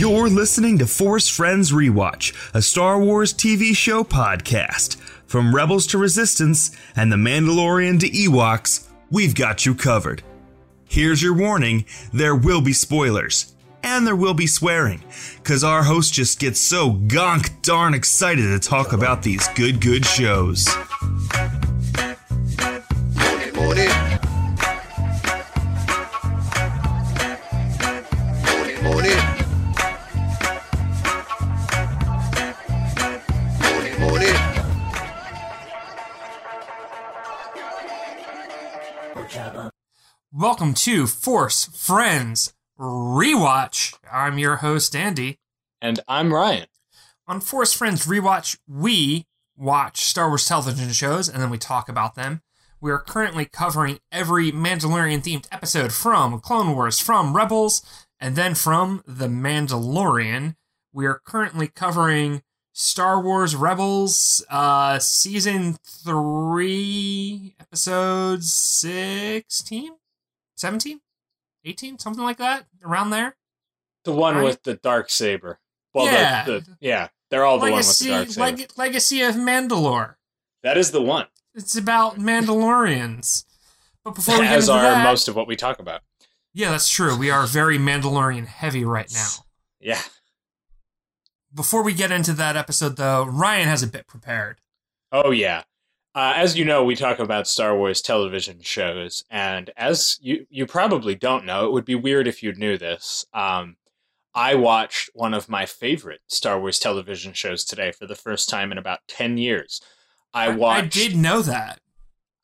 You're listening to Force Friends Rewatch, a Star Wars TV show podcast. From Rebels to Resistance and The Mandalorian to Ewoks, we've got you covered. Here's your warning there will be spoilers. And there will be swearing, because our host just gets so gonk darn excited to talk about these good, good shows. Welcome to Force Friends Rewatch. I'm your host, Andy. And I'm Ryan. On Force Friends Rewatch, we watch Star Wars television shows and then we talk about them. We are currently covering every Mandalorian themed episode from Clone Wars, from Rebels, and then from The Mandalorian. We are currently covering Star Wars Rebels, uh, season three, episode 16, 17, 18, something like that, around there. The one Right. with the dark saber. Well, Yeah. the, the yeah, they're all the Legacy, one with the dark saber. Leg- Legacy of Mandalore. that is the one. It's about Mandalorians. But before we get As into are that, most of what we talk about. yeah, that's true. We are very Mandalorian heavy right now. Yeah. Before we get into that episode, though, Ryan has a bit prepared. Oh yeah. Uh, as you know, we talk about Star Wars television shows, and as you you probably don't know, it would be weird if you knew this. Um, I watched one of my favorite Star Wars television shows today for the first time in about ten years. I watched. I did know that.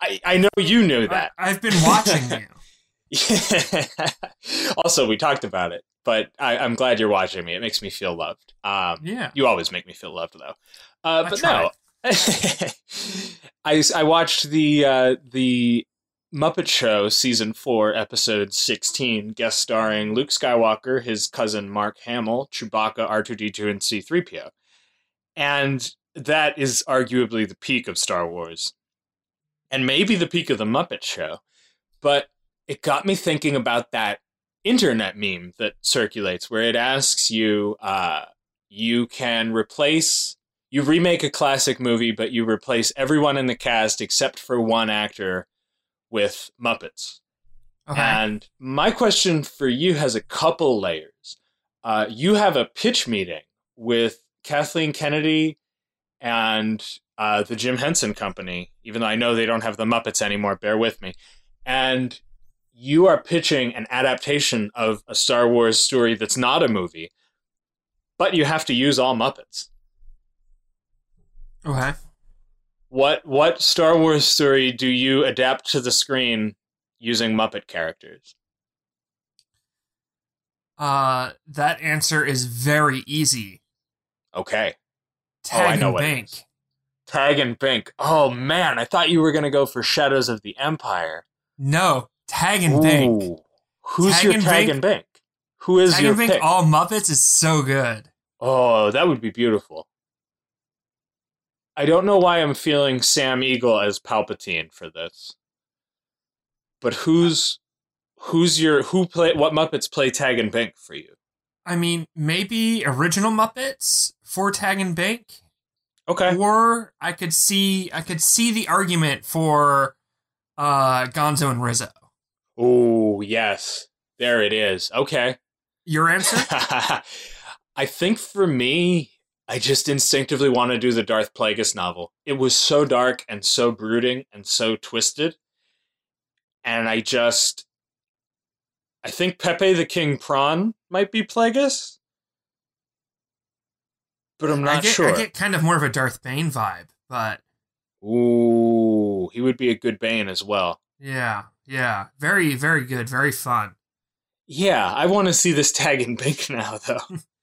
I, I know you knew that. I, have been watching you. also, we talked about it, but I, I'm glad you're watching me. It makes me feel loved. Um, Yeah. you always make me feel loved, though. Uh, but no, I I watched the uh, the Muppet Show season four, episode sixteen, guest starring Luke Skywalker, his cousin Mark Hamill, Chewbacca, R two D two, and C three PO, and that is arguably the peak of Star Wars, and maybe the peak of the Muppet Show, but it got me thinking about that internet meme that circulates where it asks you uh, you can replace you remake a classic movie but you replace everyone in the cast except for one actor with muppets Okay. and my question for you has a couple layers uh, you have a pitch meeting with kathleen kennedy and uh, the jim henson company even though i know they don't have the muppets anymore bear with me and you are pitching an adaptation of a Star Wars story that's not a movie, but you have to use all Muppets. Okay. What what Star Wars story do you adapt to the screen using Muppet characters? Uh, that answer is very easy. Okay. Tag Oh, I know and it Bink. Tag and Bink. Oh man, I thought you were gonna go for Shadows of the Empire. No, tag and Bink. Ooh. Who's Tag your and Tag and Bink? Who is Tag your and Bink pick? all Muppets is so good. Oh, that would be beautiful. I don't know why I'm feeling Sam Eagle as Palpatine for this. But who's who's your who play what Muppets play tag and Bink for you? I mean, maybe original Muppets for Tag and Bink, Okay. or I could see I could see the argument for uh Gonzo and Rizzo. Oh, yes. There it is. Okay. Your answer? I think for me, I just instinctively want to do the Darth Plagueis novel. It was so dark and so brooding and so twisted. And I just I think Pepe the King Prawn might be Plagueis. But I'm I not get sure. I get kind of more of a Darth Bane vibe, but Ooh, he would be a good Bane as well. yeah, yeah, very very good, very fun. Yeah, I want to see this tag in bink now though.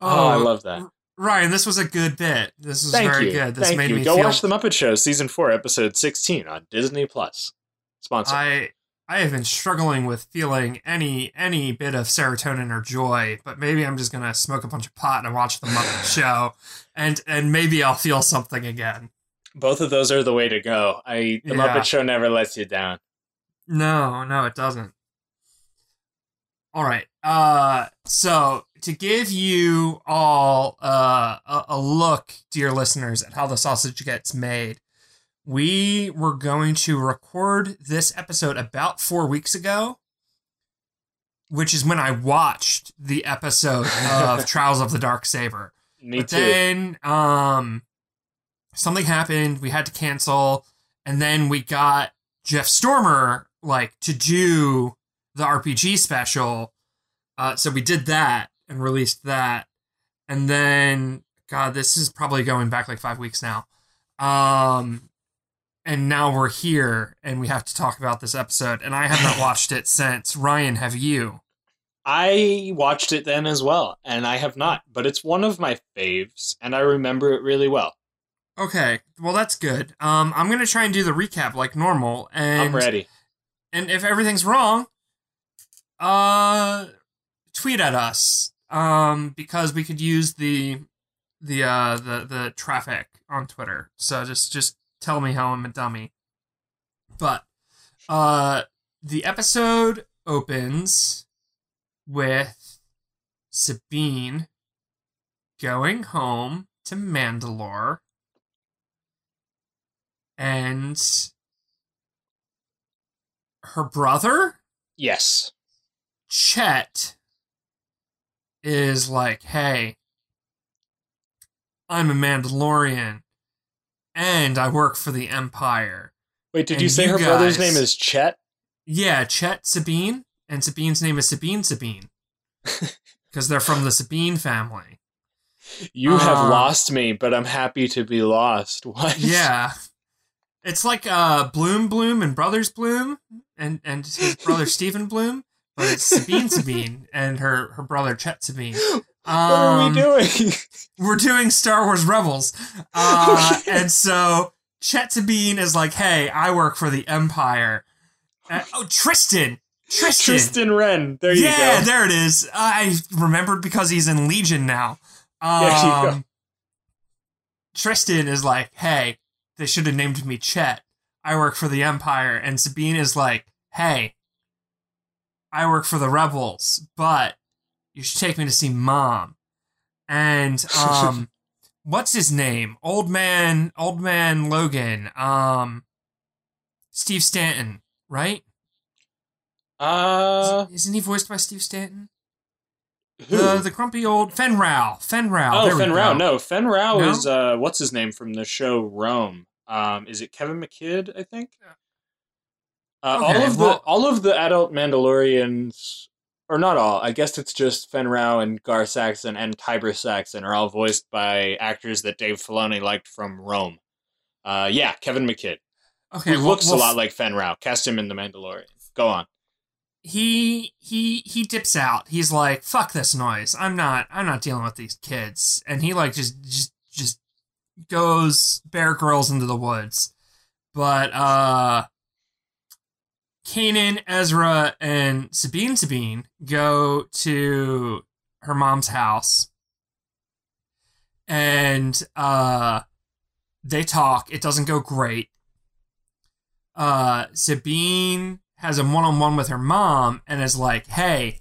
Oh, I love that. Ryan, this was a good bit. This was Thank very you. good. This Thank made you. me Go feel watch The Muppet Show, season four, episode sixteen on Disney Plus. Sponsor. I I have been struggling with feeling any any bit of serotonin or joy, but maybe I'm just gonna smoke a bunch of pot and watch the Muppet Show, and and maybe I'll feel something again. Both of those are the way to go. I the Yeah. Muppet Show never lets you down. No, no, it doesn't. All right. Uh, so to give you all uh, a, a look, dear listeners, at how the sausage gets made, we were going to record this episode about four weeks ago, which is when I watched the episode of Trials of the Dark Saber. Me but too. then um something happened we had to cancel and then we got jeff stormer like to do the rpg special uh so we did that and released that and then god this is probably going back like five weeks now um and now we're here and we have to talk about this episode and i have not watched it since ryan have you I watched it then as well, and I have not, but it's one of my faves, and I remember it really well. okay well that's good um i'm gonna try and do the recap like normal and I'm ready. And if everything's wrong, uh tweet at us. Um because we could use the the uh the the traffic on Twitter. So just just tell me how I'm a dummy. But uh the episode opens with Sabine going home to Mandalore and her brother Yes. Chet is like, hey, I'm a Mandalorian and I work for the Empire. Wait, did And you say you her brother's name is Chet? Yeah, Chet Sabine, and Sabine's name is Sabine Sabine. Because they're from the Sabine family. You have Uh, lost me, but I'm happy to be lost. What? Yeah. It's like uh Bloom Bloom and Brothers Bloom and, and his brother Stephen Bloom, but it's Sabine Sabine and her, her brother Chet Sabine. What are Um, we doing? we're doing Star Wars Rebels. Uh, Okay. And so Chet Sabine is like, hey, I work for the Empire. Uh, oh, Tristan. Tristan. Tristan Wren. There you yeah, go. Yeah, there it is. I remembered because he's in Legion now. Um, There you go. Tristan is like, hey, they should have named me Chet. I work for the Empire. And Sabine is like, hey, I work for the Rebels, but you should take me to see Mom. And um, what's his name? Old man, old man Logan. Um, Steve Stanton, right? Uh, Isn't he voiced by Steve Stanton? who? The the grumpy old Fenn Rau. Oh, there we Fenn Rau. go. No, Fenn Rau No? is uh, what's his name from the show Rome? Um, is it Kevin McKidd? I think. Uh, all Okay, of the all of the adult Mandalorians, or not all. I guess it's just Fenn Rau and Gar Saxon and Tiber Saxon are all voiced by actors that Dave Filoni liked from Rome. Uh, yeah, Kevin McKidd. Okay, who well- looks well, a lot like Fenn Rau. Cast him in The Mandalorian. Go on. he he he dips out. He's like, "Fuck this noise. I'm not I'm not dealing with these kids." And he like just just just goes Bear Grylls into the woods. But uh Kanan, Ezra, and Sabine Sabine go to her mom's house. And uh they talk. It doesn't go great. Uh Sabine has a one-on-one with her mom and is like, "Hey,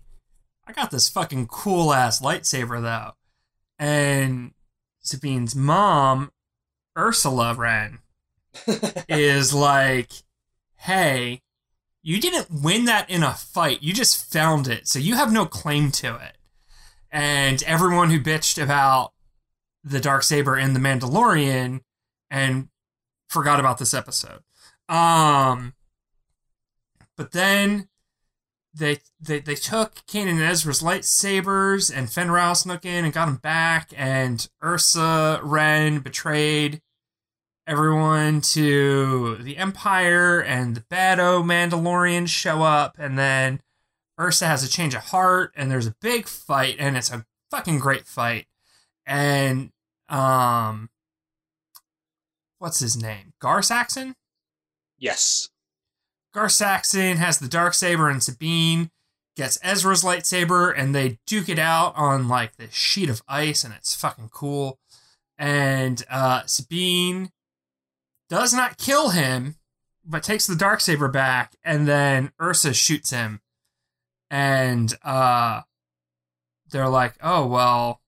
I got this fucking cool ass lightsaber though." And Sabine's mom, Ursula Wren, is like, "Hey, you didn't win that in a fight. You just found it. So you have no claim to it." And everyone who bitched about the dark saber and the Mandalorian and forgot about this episode. Um but then they they they took Kanan and Ezra's lightsabers and Fenn Rau snuck in and got them back and Ursa Wren betrayed everyone to the Empire and the Bad Bado Mandalorians show up and then Ursa has a change of heart and there's a big fight and it's a fucking great fight. And um what's his name? Gar Saxon? yes. Gar Saxon has the dark saber and Sabine gets Ezra's lightsaber and they duke it out on like this sheet of ice and it's fucking cool. And uh Sabine does not kill him, but takes the dark saber back and then Ursa shoots him and uh, they're like, "Oh well,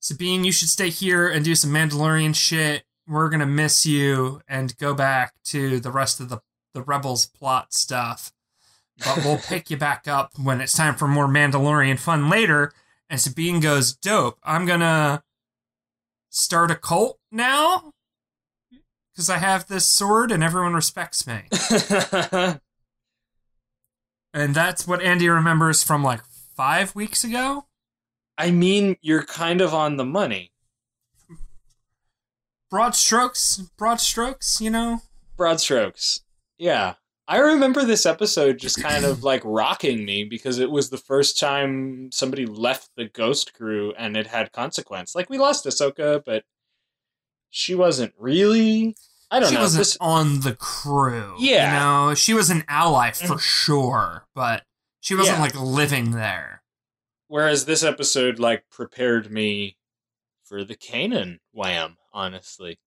Sabine, you should stay here and do some Mandalorian shit. We're gonna miss you and go back to the rest of the the rebels plot stuff." But we'll pick you back up when it's time for more Mandalorian fun later. And Sabine goes, Dope, I'm gonna start a cult now because I have this sword and everyone respects me. and that's what Andy remembers from like five weeks ago. I mean, you're kind of on the money. Broad strokes, broad strokes, you know? Broad strokes. Yeah. I remember this episode just kind of like rocking me because it was the first time somebody left the Ghost crew and it had consequence. Like we lost Ahsoka, but she wasn't really. I don't she know. She wasn't This, on the crew. Yeah. You know, she was an ally mm. for sure, but she wasn't Yeah. like living there. whereas this episode like prepared me for the Kanan wham. Honestly,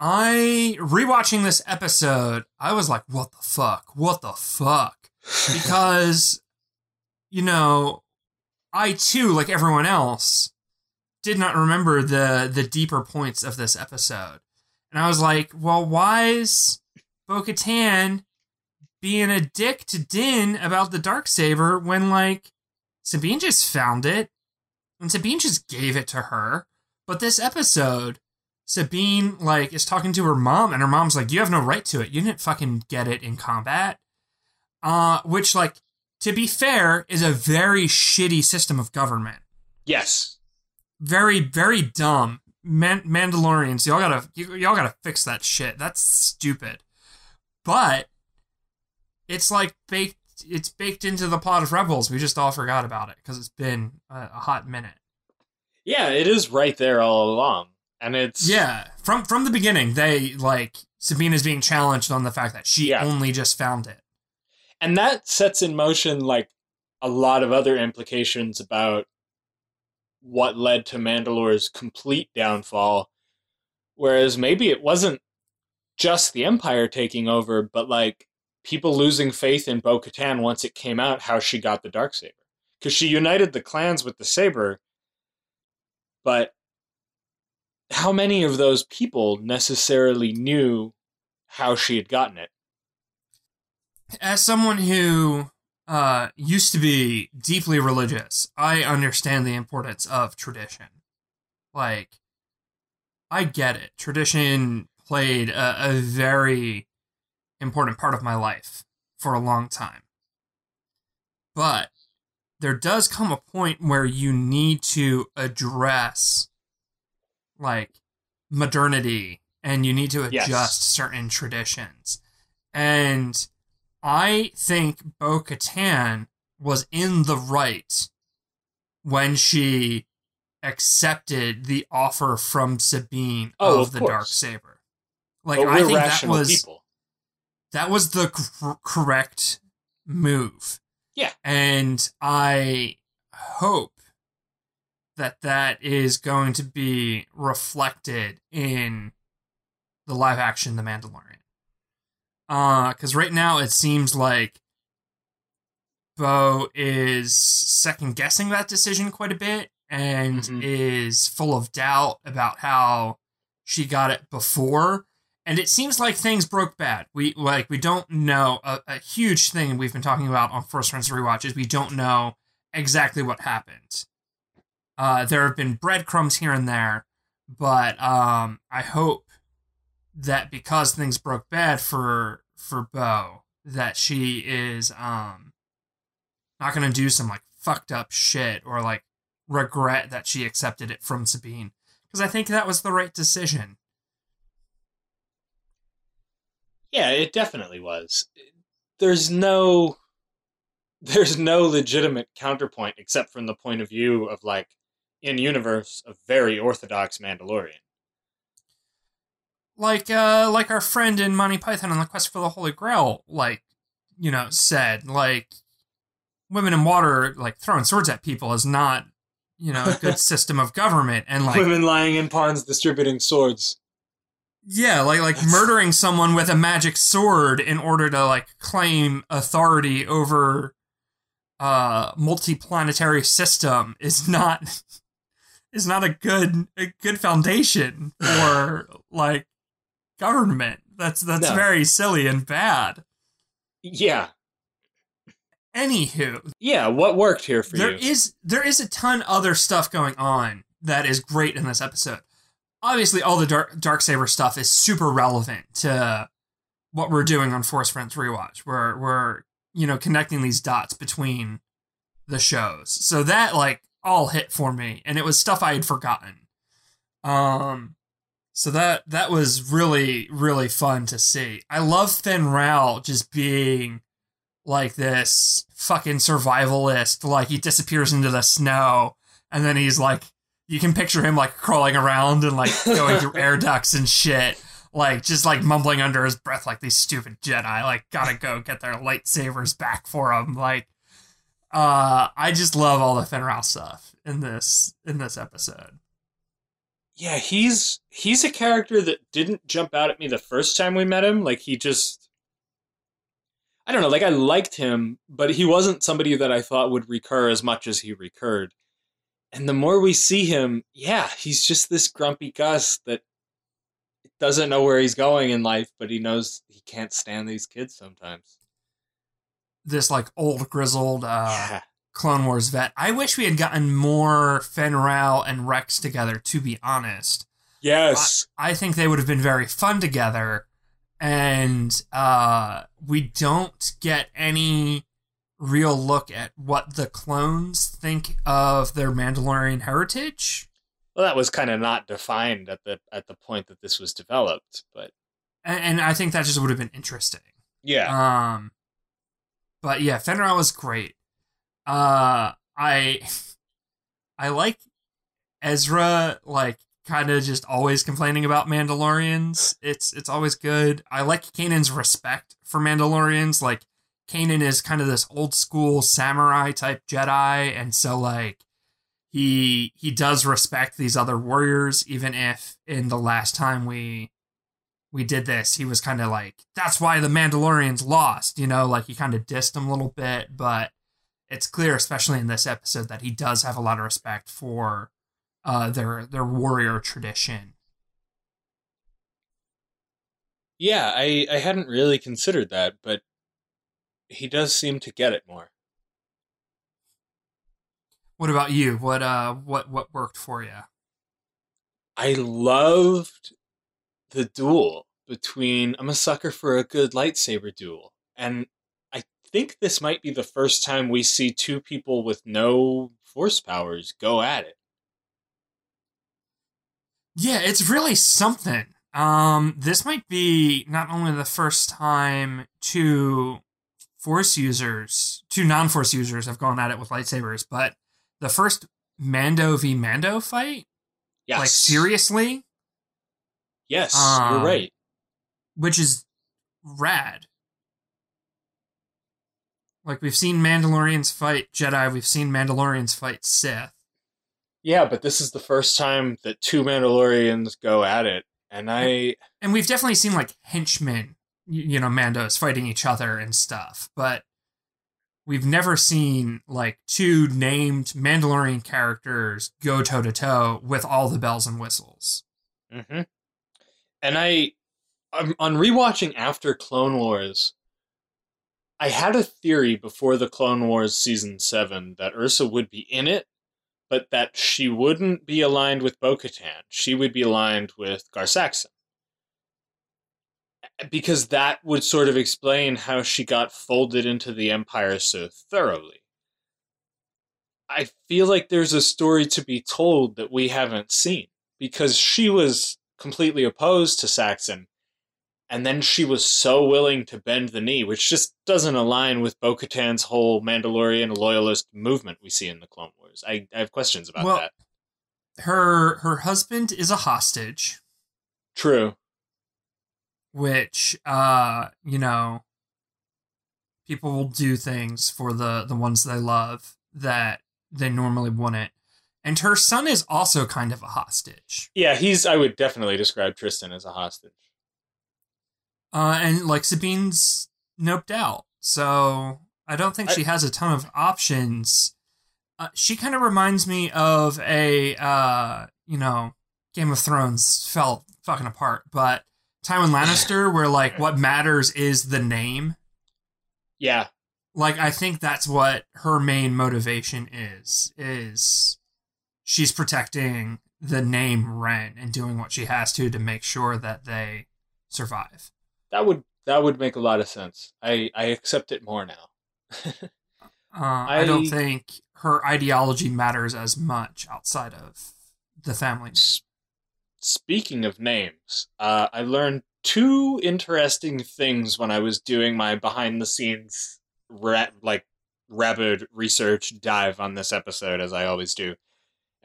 I rewatching this episode, I was like, what the fuck? What the fuck? Because you know, I too, like everyone else, did not remember the the deeper points of this episode. And I was like, well, why is Bo Katan being a dick to Din about the dark saber when like Sabine just found it and Sabine just gave it to her. But this episode, Sabine like is talking to her mom, and her mom's like, "You have no right to it. You didn't fucking get it in combat." Uh, which like to be fair is a very shitty system of government. yes, Very very dumb. Man- Mandalorians, y'all gotta y- y'all gotta fix that shit. That's stupid. But it's like baked. It's baked into the plot of Rebels. We just all forgot about it because it's been a, a hot minute. yeah, it is right there all along, and it's Yeah, from from the beginning, they like Sabine is being challenged on the fact that she Yeah. only just found it. and that sets in motion like a lot of other implications about what led to Mandalore's complete downfall. Whereas maybe it wasn't just the Empire taking over, but like people losing faith in Bo Katan once it came out how she got the dark saber. Because she united the clans with the saber, but how many of those people necessarily knew how she had gotten it? As someone who uh, used to be deeply religious, I understand the importance of tradition. Like, I get it. Tradition played a, a very important part of my life for a long time. But there does come a point where you need to address like modernity and you need to Yes. adjust certain traditions. And I think Bo Katan was in the right when she accepted the offer from Sabine Oh, of, of the course. dark saber. Like I think that was people. that was the cor- correct move. Yeah. And I hope that that is going to be reflected in the live action The Mandalorian. Uh, cuz right now it seems like Bo is second guessing that decision quite a bit and Mhm. is full of doubt about how she got it before and it seems like things broke bad. We like we don't know a, a huge thing we've been talking about on Force Friends Rewatch is we don't know exactly what happened. Uh, there have been breadcrumbs here and there, but um, I hope that because things broke bad for for Bo, that she is um not gonna do some like fucked up shit or like regret that she accepted it from Sabine because I think that was the right decision. Yeah, it definitely was. There's no there's no legitimate counterpoint except from the point of view of like in universe a very orthodox Mandalorian. Like uh like our friend in Monty Python on the Quest for the Holy Grail like you know said like women in water like throwing swords at people is not you know a good system of government and like Women lying in ponds distributing swords. Yeah, like like That's- murdering someone with a magic sword in order to like claim authority over uh multi-planetary system is not is not a good a good foundation for like government. That's that's No. very silly and bad. Yeah. Anywho, Yeah. What worked here for there you? is there is a ton other stuff going on that is great in this episode. Obviously, all the dark dark saber stuff is super relevant to what we're doing on Force Friends rewatch. We're we're you know connecting these dots between the shows, so that like all hit for me, and it was stuff I had forgotten. Um, so that that was really really fun to see. I love Fenn Rau just being like this fucking survivalist. Like he disappears into the snow, and then he's like, you can picture him like crawling around and like going through air ducts and shit, like just like mumbling under his breath, like these stupid Jedi, like gotta go get their lightsabers back for him. Like, uh, I just love all the Fenn Rau stuff in this in this episode. Yeah, he's he's a character that didn't jump out at me the first time we met him. Like he just I don't know, like I liked him, but he wasn't somebody that I thought would recur as much as he recurred. And the more we see him, yeah, he's just this grumpy Gus that doesn't know where he's going in life, but he knows he can't stand these kids sometimes. This like old grizzled uh, yeah. Clone Wars vet. I wish we had gotten more Fenn Rau and Rex together. To be honest, Yes. I think they would have been very fun together. And uh, we don't get any real look at what the clones think of their Mandalorian heritage. Well, that was kind of not defined at the at the point that this was developed, but And, and I think that just would have been interesting. yeah. Um, but yeah, Fenn Rau was great. Uh, I, I like Ezra, like kind of just always complaining about Mandalorians. It's it's always good. I like Kanan's respect for Mandalorians. Like Kanan is kind of this old school samurai type Jedi, and so like he he does respect these other warriors, even if in the last time we we did this, he was kind of like, that's why the Mandalorians lost, you know, like he kind of dissed him a little bit, but it's clear, especially in this episode, that he does have a lot of respect for uh, their their warrior tradition. Yeah, I, I hadn't really considered that, but he does seem to get it more. What about you? What uh what what worked for you? I loved the duel between I'm a sucker for a good lightsaber duel. And think this might be the first time we see two people with no force powers go at it. Yeah, it's really something. Um, this might be not only the first time two force users, two non-force users have gone at it with lightsabers, but the first Mando v Mando fight. Yes. Like seriously, Yes, Um, you're right. which is rad. Like we've seen Mandalorians fight Jedi, we've seen Mandalorians fight Sith. Yeah, but this is the first time that two Mandalorians go at it. And I and we've definitely seen like henchmen, you know, Mandos fighting each other and stuff, but we've never seen like two named Mandalorian characters go toe to toe with all the bells and whistles. hmm And I, um, on rewatching after Clone Wars, I had a theory before the Clone Wars season seven that Ursa would be in it, but that she wouldn't be aligned with Bo-Katan. She would be aligned with Gar Saxon. Because that would sort of explain how she got folded into the Empire so thoroughly. I feel like there's a story to be told that we haven't seen because she was completely opposed to Saxon, and then she was so willing to bend the knee, which just doesn't align with Bo Katan's whole Mandalorian loyalist movement we see in the Clone Wars. I, I have questions about Well- that. Her her husband is a hostage, True. which uh, you know, people will do things for the the ones they love that they normally wouldn't. And her son is also kind of a hostage. Yeah, he's. I would definitely describe Tristan as a hostage. Uh, and like Sabine's noped out. So I don't think I- she has a ton of options. Uh, she kind of reminds me of a, uh, you know, Game of Thrones fell fucking apart, but Tywin Lannister, where like what matters is the name. Yeah, Like I think that's what her main motivation is. Is she's protecting the name Wren and doing what she has to to make sure that they survive. That would that would make a lot of sense. I I accept it more now. Uh, I, don't think her ideology matters as much outside of the family. S- Speaking of names, uh, I learned two interesting things when I was doing my behind the scenes ra- like rapid research dive on this episode, as I always do,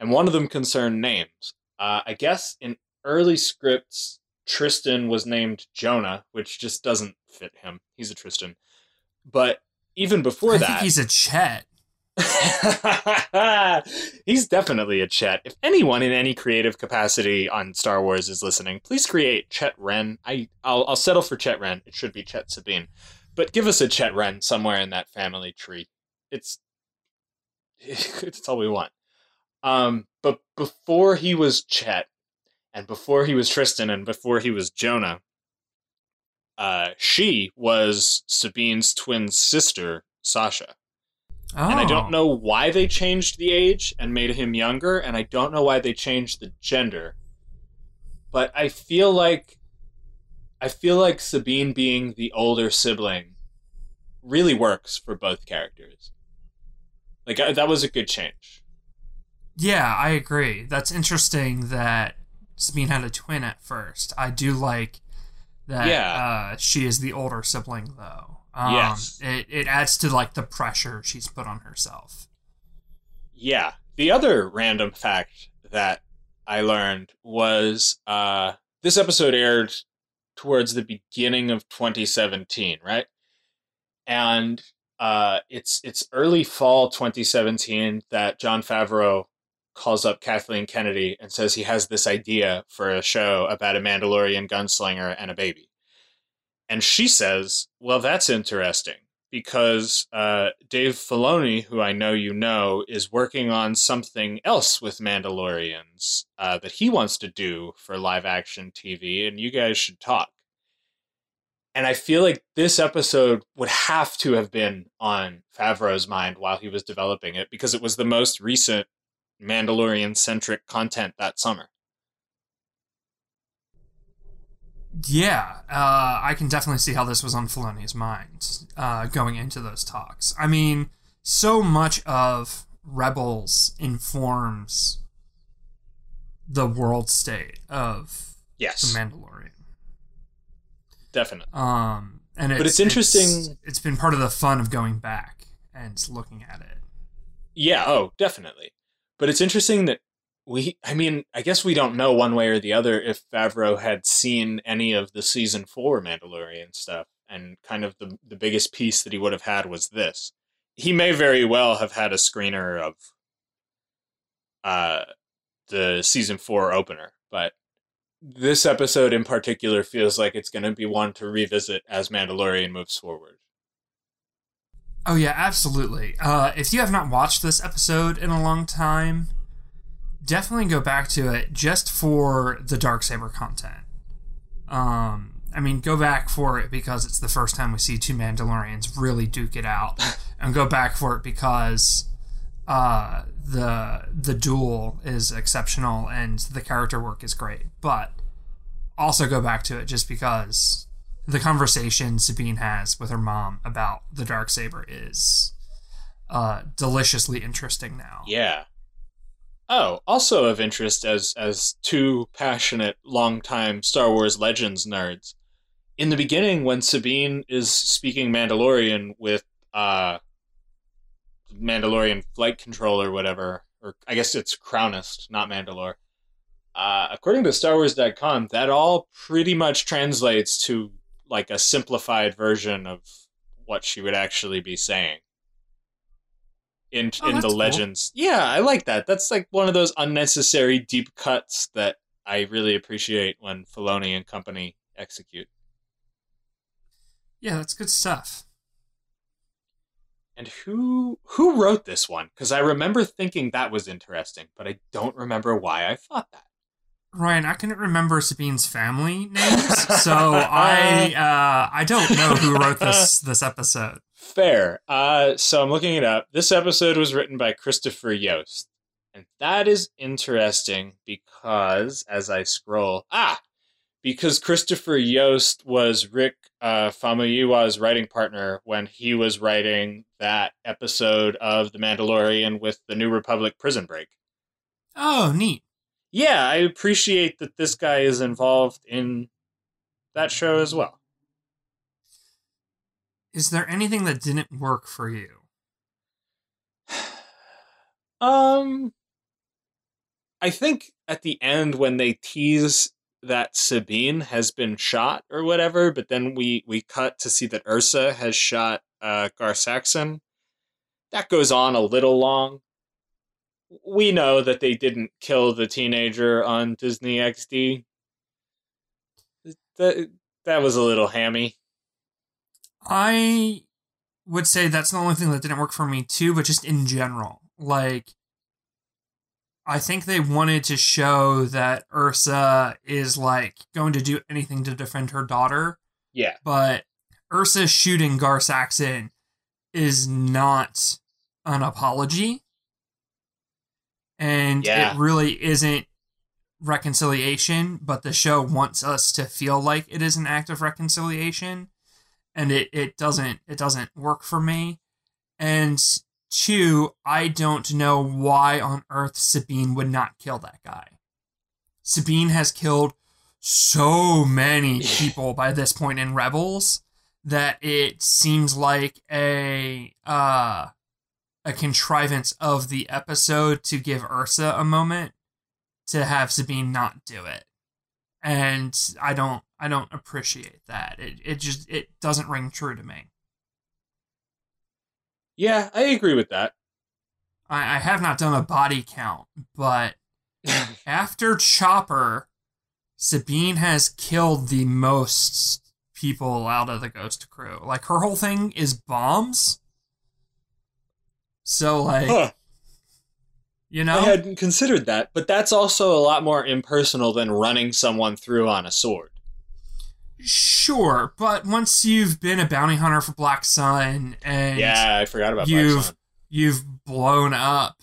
and one of them concerned names. Uh, I guess in early scripts, Tristan was named Jonah, which just doesn't fit him. He's a Tristan, but even before I that, think he's a Chet. He's definitely a Chet. If anyone in any creative capacity on Star Wars is listening, please create Chet Wren. I I'll, I'll settle for Chet Wren. It should be Chet Sabine, but give us a Chet Wren somewhere in that family tree. It's it's all we want. Um, but before he was Chet, and before he was Tristan, and before he was Jonah, uh, she was Sabine's twin sister, Sasha. Oh. And I don't know why they changed the age and made him younger, and I don't know why they changed the gender. But I feel like I feel like Sabine being the older sibling really works for both characters. Like I, that was a good change. Yeah, I agree. That's interesting that Sabine had a twin at first. I do like that Yeah. uh, she is the older sibling, though. Um, Yes. It, it adds to like the pressure she's put on herself. Yeah. The other random fact that I learned was uh, this episode aired towards the beginning of 2017, right? And uh, it's it's early fall 2017 that Jon Favreau calls up Kathleen Kennedy and says he has this idea for a show about a Mandalorian gunslinger and a baby. And she says, "Well, that's interesting." because uh, Dave Filoni, who I know you know, is working on something else with Mandalorians uh, that he wants to do for live action TV, and you guys should talk. And I feel like this episode would have to have been on Favreau's mind while he was developing it because it was the most recent Mandalorian centric content that summer. Yeah, uh, I can definitely see how this was on Filoni's mind uh, going into those talks. I mean, so much of Rebels informs the world state of Yes, the Mandalorian. definitely. Um, and it's, But it's interesting- it's been part of the fun of going back and looking at it. Yeah, oh, definitely. But it's interesting that we I mean, I guess we don't know one way or the other if Favreau had seen any of the season 4 Mandalorian stuff and kind of the the biggest piece that he would have had was this. He may very well have had a screener of uh the season 4 opener, but this episode in particular feels like it's going to be one to revisit as Mandalorian moves forward. Oh yeah, absolutely. Uh, if you have not watched this episode in a long time, definitely go back to it just for the dark saber content. Um, I mean, go back for it because it's the first time we see two Mandalorians really duke it out, and go back for it because uh, the the duel is exceptional and the character work is great. But also go back to it just because the conversation Sabine has with her mom about the dark saber is uh, deliciously interesting now. Yeah. Oh, also of interest as as two passionate longtime Star Wars Legends nerds. In the beginning, when Sabine is speaking Mandalorian with uh Mandalorian flight control or whatever, or I guess it's Krownest, not Mandalore. Uh, according to StarWars.com, that all pretty much translates to like a simplified version of what she would actually be saying. in Oh, in the cool. legends. Yeah, I like that. That's like one of those unnecessary deep cuts that I really appreciate when Filoni and company execute. Yeah, that's good stuff. And who who wrote this one? Because I remember thinking that was interesting, but I don't remember why I thought that. Ryan, I couldn't remember Sabine's family names, so I uh, I don't know who wrote this this episode. Fair. Uh, so I'm looking it up. This episode was written by Christopher Yost. And that is interesting because as I scroll, ah, because Christopher Yost was Rick uh, Famuyiwa's writing partner when he was writing that episode of The Mandalorian with the New Republic Prison Break. Oh, neat. Yeah, I appreciate that this guy is involved in that show as well. Is there anything that didn't work for you? Um, I think at the end when they tease that Sabine has been shot or whatever, but then we we cut to see that Ursa has shot uh, Gar Saxon. That goes on a little long. We know that they didn't kill the teenager on Disney XD. That that was a little hammy. I would say that's the only thing that didn't work for me too, but just in general. Like I think they wanted to show that Ursa is like going to do anything to defend her daughter, Yeah, but Ursa shooting Gar Saxon is not an apology. And Yeah. it really isn't reconciliation, but the show wants us to feel like it is an act of reconciliation. And it, it doesn't it doesn't work for me. And two, I don't know why on earth Sabine would not kill that guy. Sabine has killed so many people by this point in Rebels that it seems like a uh a contrivance of the episode to give Ursa a moment to have Sabine not do it. And I don't I don't appreciate that. It it just it doesn't ring true to me. yeah, I agree with that. I, I have not done a body count, but after Chopper, Sabine has killed the most people out of the Ghost crew. Like her whole thing is bombs. So like Huh. you know I hadn't considered that, but that's also a lot more impersonal than running someone through on a sword. Sure, but once you've been a bounty hunter for Black Sun and Yeah, I forgot about you've Black Sun. you've blown up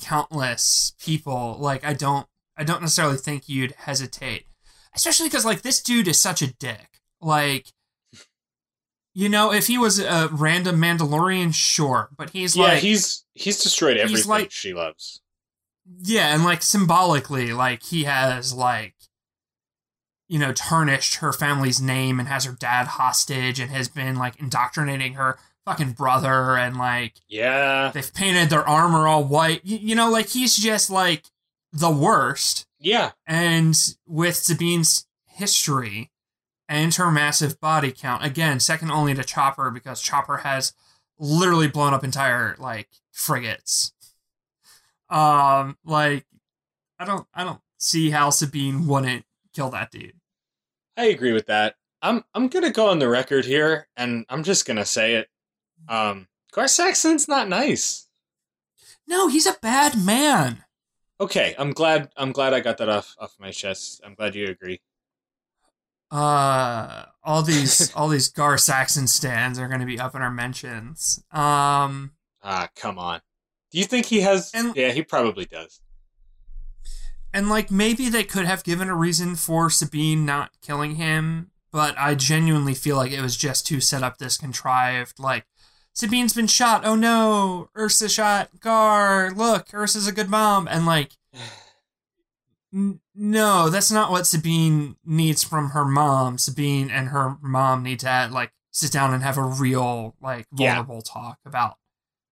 countless people, like I don't I don't necessarily think you'd hesitate. Especially because like this dude is such a dick. Like you know, if he was a random Mandalorian, sure, but he's like Yeah, like he's he's destroyed he's everything like- she loves. Yeah, and like symbolically, like he has like you know, tarnished her family's name and has her dad hostage and has been like indoctrinating her fucking brother and like Yeah, they've painted their armor all white. You, you know, like he's just like the worst. yeah, And with Sabine's history and her massive body count, again, second only to Chopper because Chopper has literally blown up entire like frigates. Um, like I don't, I don't see how Sabine wouldn't kill that dude. I agree with that. I'm I'm gonna go on the record here, and I'm just gonna say it. Um, Gar Saxon's not nice. No, he's a bad man. Okay, I'm glad I'm glad I got that off off my chest. I'm glad you agree. Uh, all these, all these Gar Saxon stands are going to be up in our mentions. Um, Ah, come on. Do you think he has? And- yeah, he probably does. And like maybe they could have given a reason for Sabine not killing him, but I genuinely feel like it was just to set up this contrived like Sabine's been shot. Oh no, Ursa shot Gar. Look, Ursa's a good mom and like n- no, that's not what Sabine needs from her mom. Sabine and her mom need to like sit down and have a real like Yeah. vulnerable talk about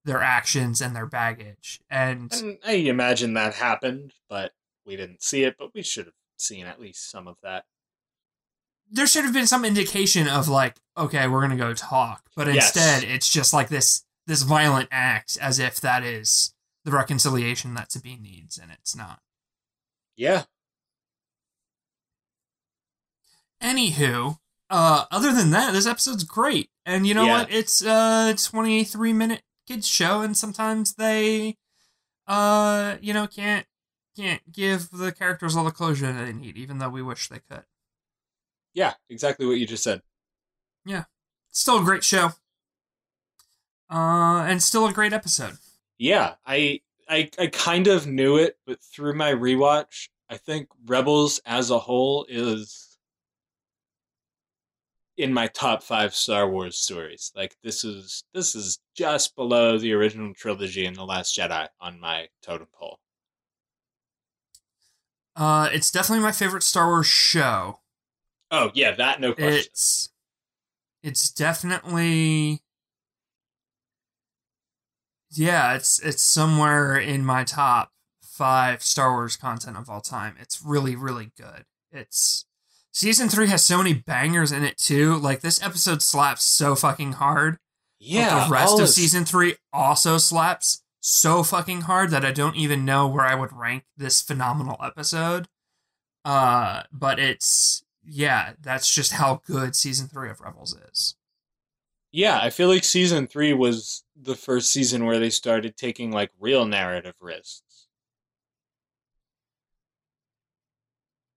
their actions and their baggage. And And I imagine that happened, but we didn't see it. But we should have seen at least some of that. there should have been some indication of like, okay, we're gonna go talk, but Yes. instead it's just like this this violent act as if that is the reconciliation that Sabine needs, and it's not. Yeah. Anywho, uh, other than that, this episode's great, and you know Yeah. what? It's a twenty-three minute kids show, and sometimes they, uh, you know, can't can't give the characters all the closure they need, even though we wish they could. Yeah, exactly what you just said. Yeah, still a great show, uh, and still a great episode. Yeah, I I I kind of knew it, but through my rewatch, I think Rebels as a whole is in my top 5 Star Wars stories. Like this is this is just below the original trilogy and the Last Jedi on my totem pole. Uh, it's definitely my favorite Star Wars show. Oh, yeah, that no question. It's it's definitely yeah, it's it's somewhere in my top five Star Wars content of all time. It's really really good. It's season three has so many bangers in it too. Like this episode slaps so fucking hard. but yeah, the rest of season three also slaps so fucking hard that I don't even know where I would rank this phenomenal episode. Uh, but it's yeah, that's just how good season three of Rebels is. Yeah, I feel like season 3 was the first season where they started taking like real narrative risks.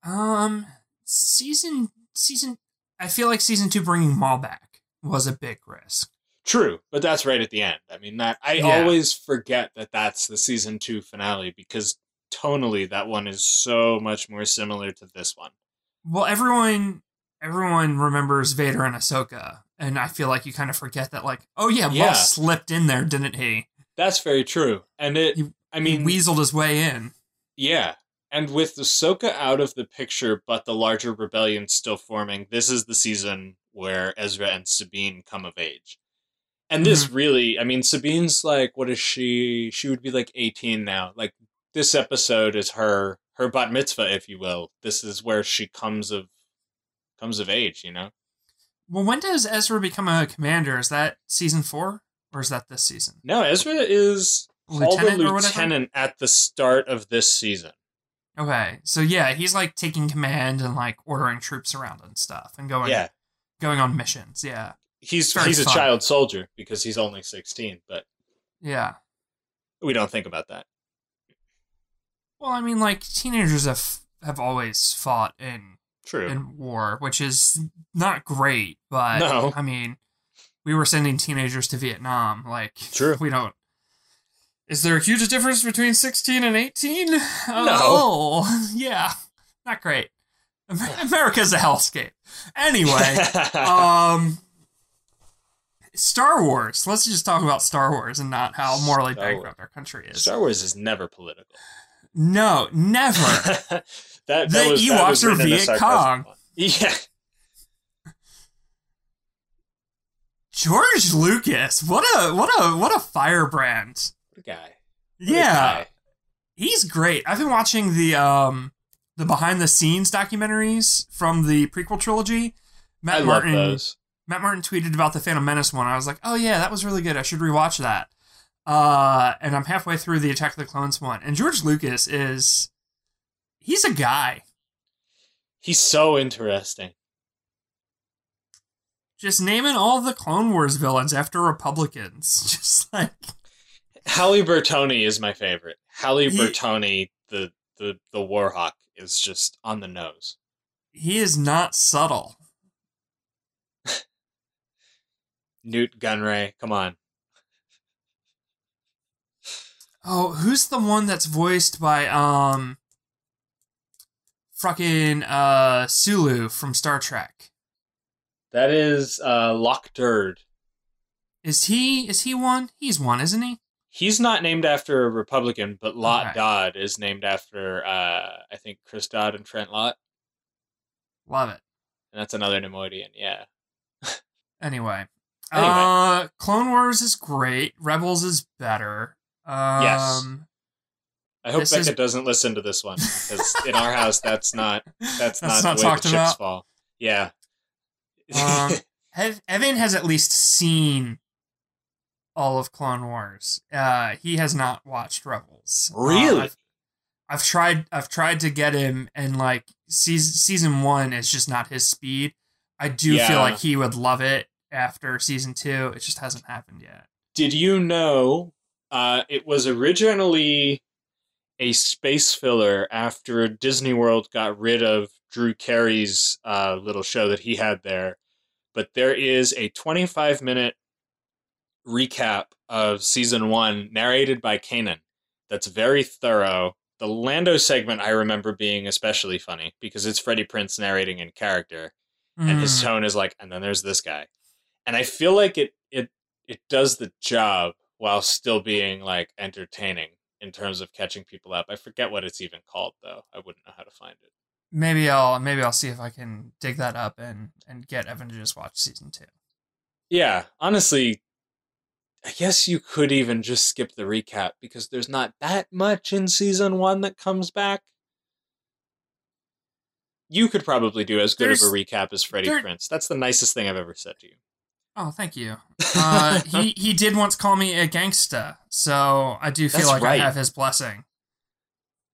Um, season season, I feel like season two bringing Maul back was a big risk. True, but that's right at the end. I mean, that I Yeah. always forget that that's the season two finale because tonally that one is so much more similar to this one. Well, everyone everyone remembers Vader and Ahsoka, and I feel like you kind of forget that, like, oh yeah, Yeah. slipped in there, didn't he? That's very true, and it. He- I mean, weaseled his way in. yeah, and with the Ahsoka out of the picture, but the larger rebellion still forming, this is the season where Ezra and Sabine come of age. And this mm-hmm. really, I mean, Sabine's like, what is she? She would be like 18 now. Like, this episode is her her bat mitzvah, if you will. This is where she comes of comes of age, you know? Well, when does Ezra become a commander? Is that season four, or is that this season? No, Ezra is called a Lieutenant or whatever? lieutenant at the start of this season. Okay, so yeah, he's like taking command and like ordering troops around and stuff, and going Yeah. going on missions. Yeah, He's Very he's a child soldier because he's only 16, but yeah. we don't think about that. Well, I mean, like teenagers have have always fought in True. in war, which is not great, but No. I mean, we were sending teenagers to Vietnam. Like, True. we don't. Is there a huge difference between 16 and 18? Oh, yeah. Not great. Am- America's a hellscape. Anyway, um, Star Wars. Let's just talk about Star Wars and not how morally Star bankrupt our country is. Star Wars is never political. no, never. That, that The was, that Ewoks was are a Viet Cong. Yeah. George Lucas. What a what a what a firebrand. What a guy. What a Yeah. guy. He's great. I've been watching the um the behind the scenes documentaries from the prequel trilogy. Matt I Martin those. Matt Martin tweeted about the Phantom Menace one. I was like, "Oh yeah, that was really good. I should rewatch that." Uh, and I'm halfway through the Attack of the Clones one, and George Lucas is he's a guy. He's so interesting. Just naming all the Clone Wars villains after Republicans. Just like Halle Burtoni is my favorite. Halle He- Burtoni, the the the Warhawk, is just on the nose. he is not subtle. Nute Gunray, come on. Oh, who's the one that's voiced by um fucking uh Sulu from Star Trek? That is uh Lok Durd. Is he is he one? He's one, isn't he? He's not named after a Republican, but Lott. Dod is named after uh I think Chris Dodd and Trent Lott. Love it. And that's another Neimoidian, yeah. Anyway. Anyway. Uh Clone Wars is great. Rebels is better. Um Yes. I hope This Becca is- doesn't listen to this one because in our house that's not that's, That's not, not the way the chips about? fall. Yeah. Um, Evan has at least seen all of Clone Wars. Uh, he has not watched Rebels. Uh, Really? I've, I've tried. I've tried to get him, and like season season one is just not his speed. I do Yeah. feel like he would love it after season two. It just hasn't happened yet. Did you know uh, it was originally a space filler after Disney World got rid of Drew Carey's uh, little show that he had there? But there is a 25 minute recap of season one narrated by Kanan that's very thorough. The Lando segment I remember being especially funny because it's Freddie Prinze narrating in character and his Mm. tone is like, and then there's this guy, and I feel like it it it does the job while still being like entertaining in terms of catching people up. I forget what it's even called though. I wouldn't know how to find it. maybe I'll maybe I'll see if I can dig that up and and get Evan to just watch season two. Yeah, honestly, I guess you could even just skip the recap because there's not that much in season one that comes back. You could probably do as good of a recap as Freddie there- Prinze. That's the nicest thing I've ever said to you. Oh, thank you. Uh, he he did once call me a gangsta, so I do feel That's like right. I have his blessing.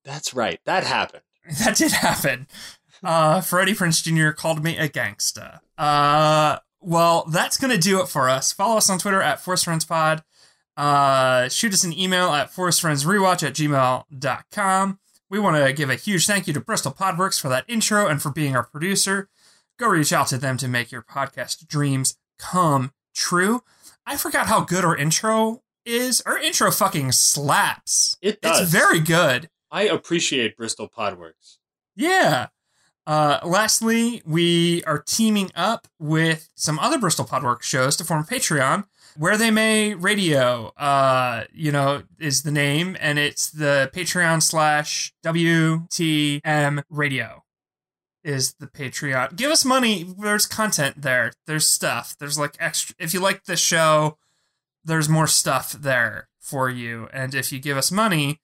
That's right. That happened. That did happen. Uh, Freddie Prinze Jr. called me a gangsta. Uh, well, that's gonna do it for us. Follow us on Twitter at Force Friends Pod. Uh, shoot us an email at forcefriendsrewatch at gmail.com. We want to give a huge thank you to Bristol Podworks for that intro and for being our producer. Go reach out to them to make your podcast dreams come true. I forgot how good our intro is. Our intro fucking slaps. It does. It's very good. I appreciate Bristol Podworks. Yeah. Uh, lastly, we are teaming up with some other Bristol Podworks shows to form Patreon, where they may radio. Uh, you know, is the name, and it's the Patreon slash WTM Radio is the Patreon. Give us money. There's content there. There's stuff. There's like extra. If you like the show, there's more stuff there for you, and if you give us money,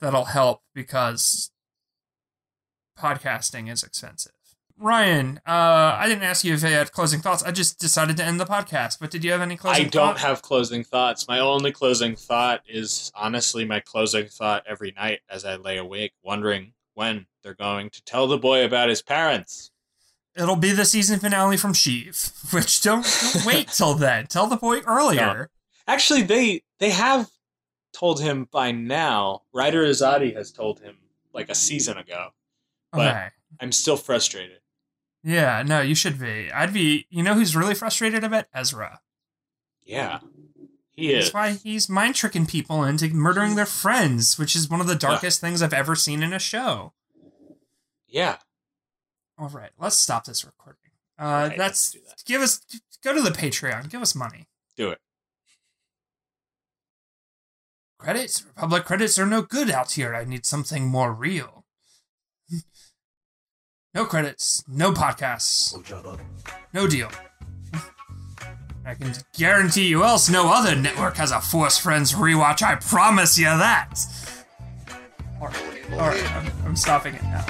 that'll help because podcasting is expensive. Ryan, uh, I didn't ask you if you had closing thoughts. I just decided to end the podcast. But did you have any closing? I don't thoughts? have closing thoughts. My only closing thought is honestly my closing thought every night as I lay awake, wondering when they're going to tell the boy about his parents. It'll be the season finale from Sheev. Which don't, don't wait till then. Tell the boy earlier. Actually, they they have told him by now. Ryder Azadi has told him like a season ago. but- Okay. I'm still frustrated. Yeah. No, you should be. I'd be. You know who's really frustrated about Ezra? Yeah, he is. That's why he's mind tricking people into murdering their friends, which is one of the darkest things I've ever seen in a show. Yeah, All right, let's stop this recording. Uh, right, that's that. give us go to the Patreon. Give us money. do it. Credits, Republic credits are no good out here. I need something more real. no credits, no podcasts, no deal. I can guarantee you else no other network has a Force Friends rewatch, I promise you that! Alright, alright, I'm, I'm stopping it now.